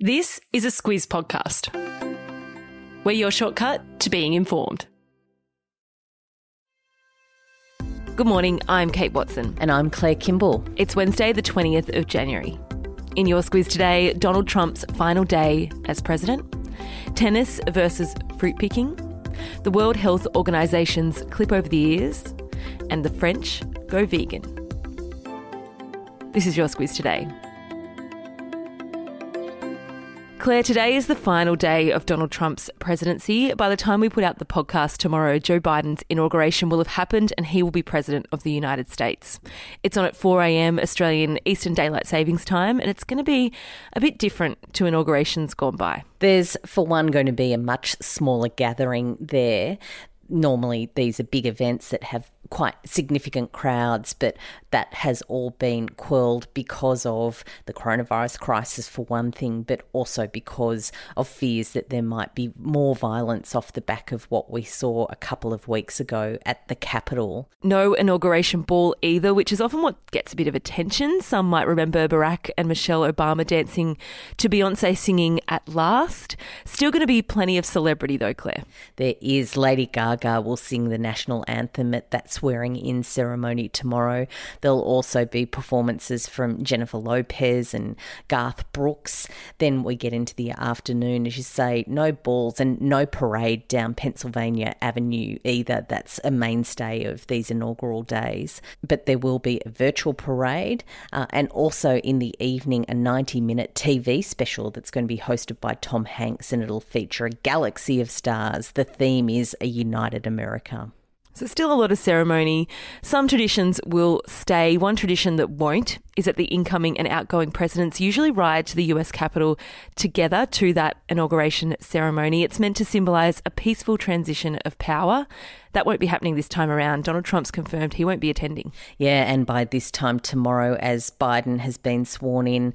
This is a Squiz podcast. We're your shortcut to being informed. Good morning, I'm Kate Watson. And I'm Claire Kimball. It's Wednesday, the 20th of January. In your Squiz today, Donald Trump's final day as president, tennis versus fruit picking, the World Health Organization's clip over the ears, and the French go vegan. This is your Squiz today. Claire, today is the final day of Donald Trump's presidency. By the time we put out the podcast tomorrow, Joe Biden's inauguration will have happened and he will be president of the United States. It's on at 4 a.m. Australian Eastern Daylight Savings Time, and it's going to be a bit different to inaugurations gone by. There's, for one, going to be a much smaller gathering there. Normally, these are big events that have quite significant crowds, but that has all been quelled because of the coronavirus crisis, for one thing, but also because of fears that there might be more violence off the back of what we saw a couple of weeks ago at the Capitol. No inauguration ball either, which is often what gets a bit of attention. Some might remember Barack and Michelle Obama dancing to Beyonce singing At Last. Still going to be plenty of celebrity, though, Claire. There is. Lady Gaga will sing the national anthem at that swearing in ceremony tomorrow. There'll also be performances from Jennifer Lopez and Garth Brooks. Then we get into the afternoon, as you say, no balls and no parade down Pennsylvania Avenue either. That's a mainstay of these inaugural days. But there will be a virtual parade uh, and also in the evening a 90 minute TV special that's going to be hosted by Tom Hanks and it'll feature a galaxy of stars. The theme is a united America. So, still a lot of ceremony. Some traditions will stay. One tradition that won't is that the incoming and outgoing presidents usually ride to the US Capitol together to that inauguration ceremony. It's meant to symbolise a peaceful transition of power. That won't be happening this time around. Donald Trump's confirmed he won't be attending. Yeah, and by this time tomorrow, as Biden has been sworn in,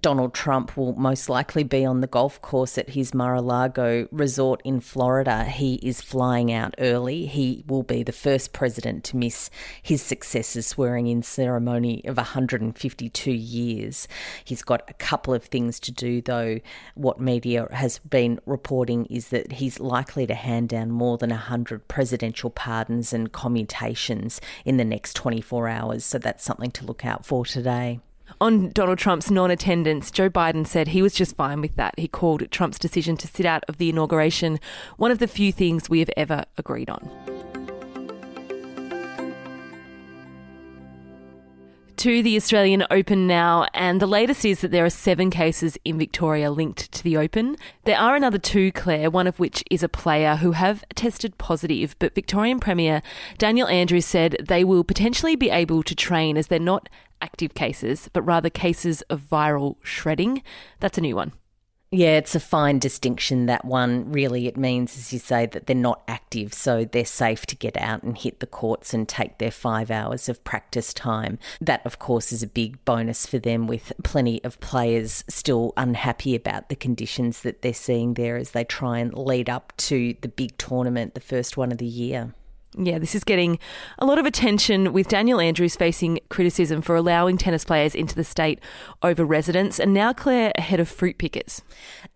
Donald Trump will most likely be on the golf course at his Mar a Lago resort in Florida. He is flying out early. He will be the first president to miss his successor's swearing in ceremony of 152 years. He's got a couple of things to do, though. What media has been reporting is that he's likely to hand down more than 100 presidential pardons and commutations in the next 24 hours. So that's something to look out for today. On Donald Trump's non attendance, Joe Biden said he was just fine with that. He called Trump's decision to sit out of the inauguration one of the few things we have ever agreed on. To the Australian Open now, and the latest is that there are seven cases in Victoria linked to the Open. There are another two, Claire, one of which is a player who have tested positive, but Victorian Premier Daniel Andrews said they will potentially be able to train as they're not active cases, but rather cases of viral shedding. That's a new one. Yeah, it's a fine distinction, that one. Really, it means, as you say, that they're not active, so they're safe to get out and hit the courts and take their five hours of practice time. That, of course, is a big bonus for them, with plenty of players still unhappy about the conditions that they're seeing there as they try and lead up to the big tournament, the first one of the year. Yeah, this is getting a lot of attention with Daniel Andrews facing criticism for allowing tennis players into the state over residents, and now Claire ahead of fruit pickers.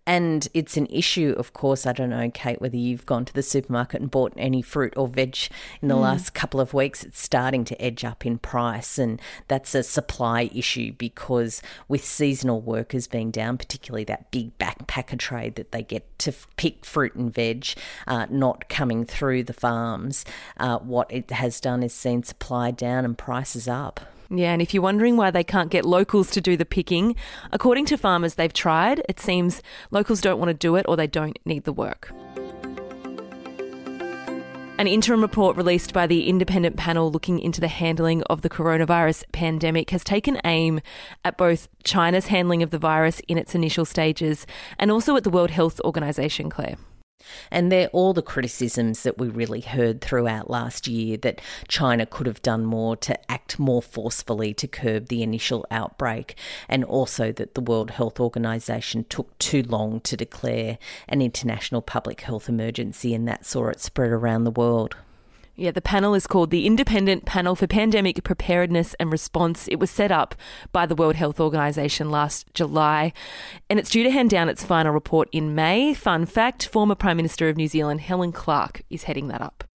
And it's an issue, of course. I don't know, Kate, whether you've gone to the supermarket and bought any fruit or veg in the mm. last couple of weeks. It's starting to edge up in price, and that's a supply issue because with seasonal workers being down, particularly that big backpacker trade that they get to pick fruit and veg, uh, not coming through the farms uh, what it has done is seen supply down and prices up. Yeah, and if you're wondering why they can't get locals to do the picking, according to farmers they've tried, it seems locals don't want to do it or they don't need the work. An interim report released by the independent panel looking into the handling of the coronavirus pandemic has taken aim at both China's handling of the virus in its initial stages and also at the World Health Organization, Claire. And they're all the criticisms that we really heard throughout last year that China could have done more to act more forcefully to curb the initial outbreak, and also that the World Health Organization took too long to declare an international public health emergency, and that saw it spread around the world. Yeah, the panel is called the Independent Panel for Pandemic Preparedness and Response. It was set up by the World Health Organization last July, and it's due to hand down its final report in May. Fun fact former Prime Minister of New Zealand, Helen Clark, is heading that up.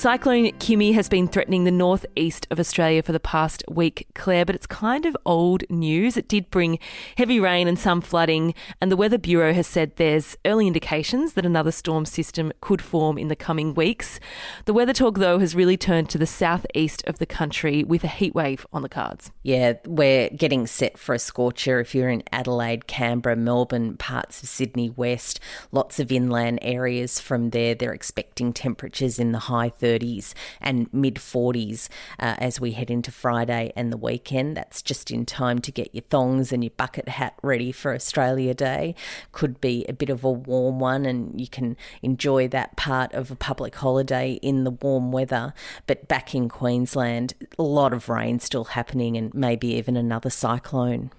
Cyclone Kimi has been threatening the northeast of Australia for the past week, Claire, but it's kind of old news. It did bring heavy rain and some flooding, and the Weather Bureau has said there's early indications that another storm system could form in the coming weeks. The weather talk, though, has really turned to the southeast of the country with a heat wave on the cards. Yeah, we're getting set for a scorcher if you're in Adelaide, Canberra, Melbourne, parts of Sydney West, lots of inland areas from there. They're expecting temperatures in the high 30s 30s and mid 40s uh, as we head into Friday and the weekend. That's just in time to get your thongs and your bucket hat ready for Australia Day. Could be a bit of a warm one, and you can enjoy that part of a public holiday in the warm weather. But back in Queensland, a lot of rain still happening, and maybe even another cyclone.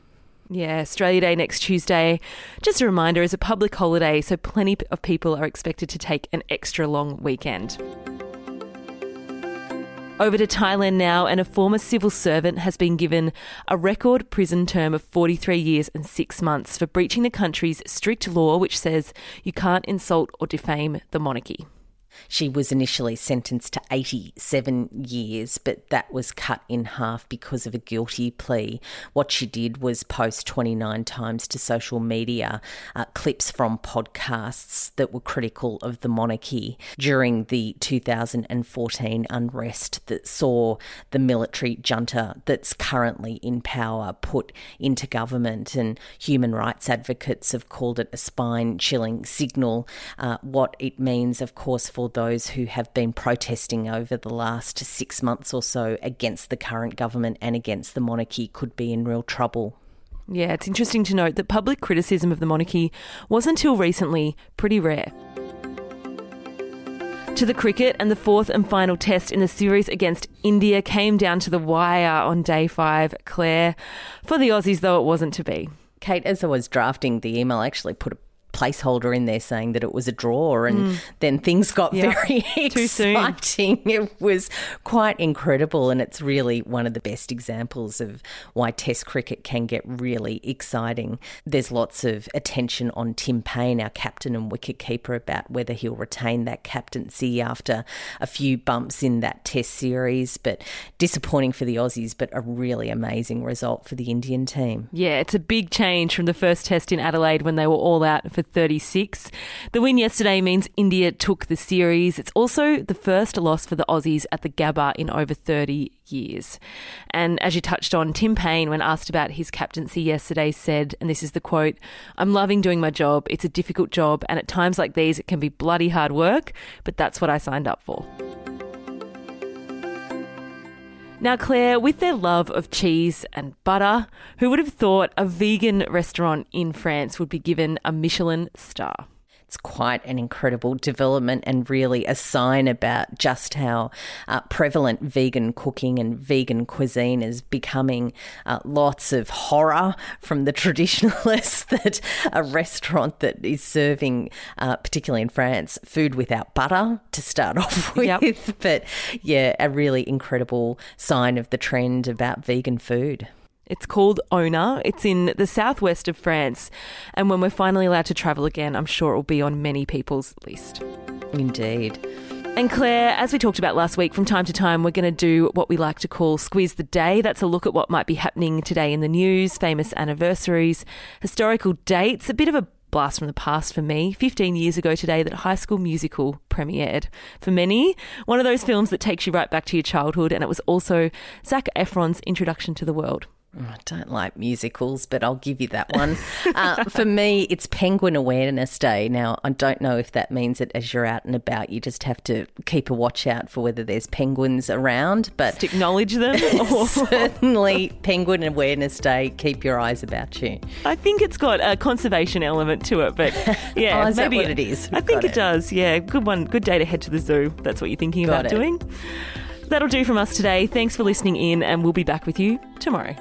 Yeah, Australia Day next Tuesday. Just a reminder, is a public holiday, so plenty of people are expected to take an extra long weekend. Over to Thailand now, and a former civil servant has been given a record prison term of 43 years and six months for breaching the country's strict law, which says you can't insult or defame the monarchy. She was initially sentenced to 87 years, but that was cut in half because of a guilty plea. What she did was post 29 times to social media uh, clips from podcasts that were critical of the monarchy during the 2014 unrest that saw the military junta that's currently in power put into government. And human rights advocates have called it a spine chilling signal. Uh, what it means, of course, for those who have been protesting over the last six months or so against the current government and against the monarchy could be in real trouble. Yeah, it's interesting to note that public criticism of the monarchy was until recently pretty rare. To the cricket, and the fourth and final test in the series against India came down to the wire on day five. Claire, for the Aussies, though it wasn't to be. Kate, as I was drafting the email, I actually put a placeholder in there saying that it was a draw, and mm. then things got yep. very exciting. It was quite incredible, and it's really one of the best examples of why Test cricket can get really exciting. There's lots of attention on Tim Paine, our captain and wicketkeeper, about whether he'll retain that captaincy after a few bumps in that Test series, but disappointing for the Aussies, but a really amazing result for the Indian team. Yeah, it's a big change from the first Test in Adelaide when they were all out for for 36. The win yesterday means India took the series. It's also the first loss for the Aussies at the Gabba in over 30 years. And as you touched on, Tim Paine, when asked about his captaincy yesterday, said, and this is the quote I'm loving doing my job. It's a difficult job, and at times like these, it can be bloody hard work, but that's what I signed up for. Now, Claire, with their love of cheese and butter, who would have thought a vegan restaurant in France would be given a Michelin star? It's quite an incredible development and really a sign about just how uh, prevalent vegan cooking and vegan cuisine is becoming. Uh, lots of horror from the traditionalists that a restaurant that is serving, uh, particularly in France, food without butter to start off with. Yep. But yeah, a really incredible sign of the trend about vegan food. It's called Ona. It's in the southwest of France. And when we're finally allowed to travel again, I'm sure it will be on many people's list. Indeed. And Claire, as we talked about last week, from time to time, we're going to do what we like to call Squiz the Day. That's a look at what might be happening today in the news, famous anniversaries, historical dates, a bit of a blast from the past for me. 15 years ago today, that High School Musical premiered. For many, one of those films that takes you right back to your childhood, and it was also Zac Efron's introduction to the world. I don't like musicals, but I'll give you that one. uh, for me, it's Penguin Awareness Day. Now, I don't know if that means that as you're out and about, you just have to keep a watch out for whether there's penguins around. But just acknowledge them. certainly, Penguin Awareness Day. Keep your eyes about you. I think it's got a conservation element to it, but yeah, oh, maybe it is. I think it, it, does. Yeah, good one. Good day to head to the zoo. That's what you're thinking got about it. doing. That'll do from us today. Thanks for listening in, and we'll be back with you tomorrow.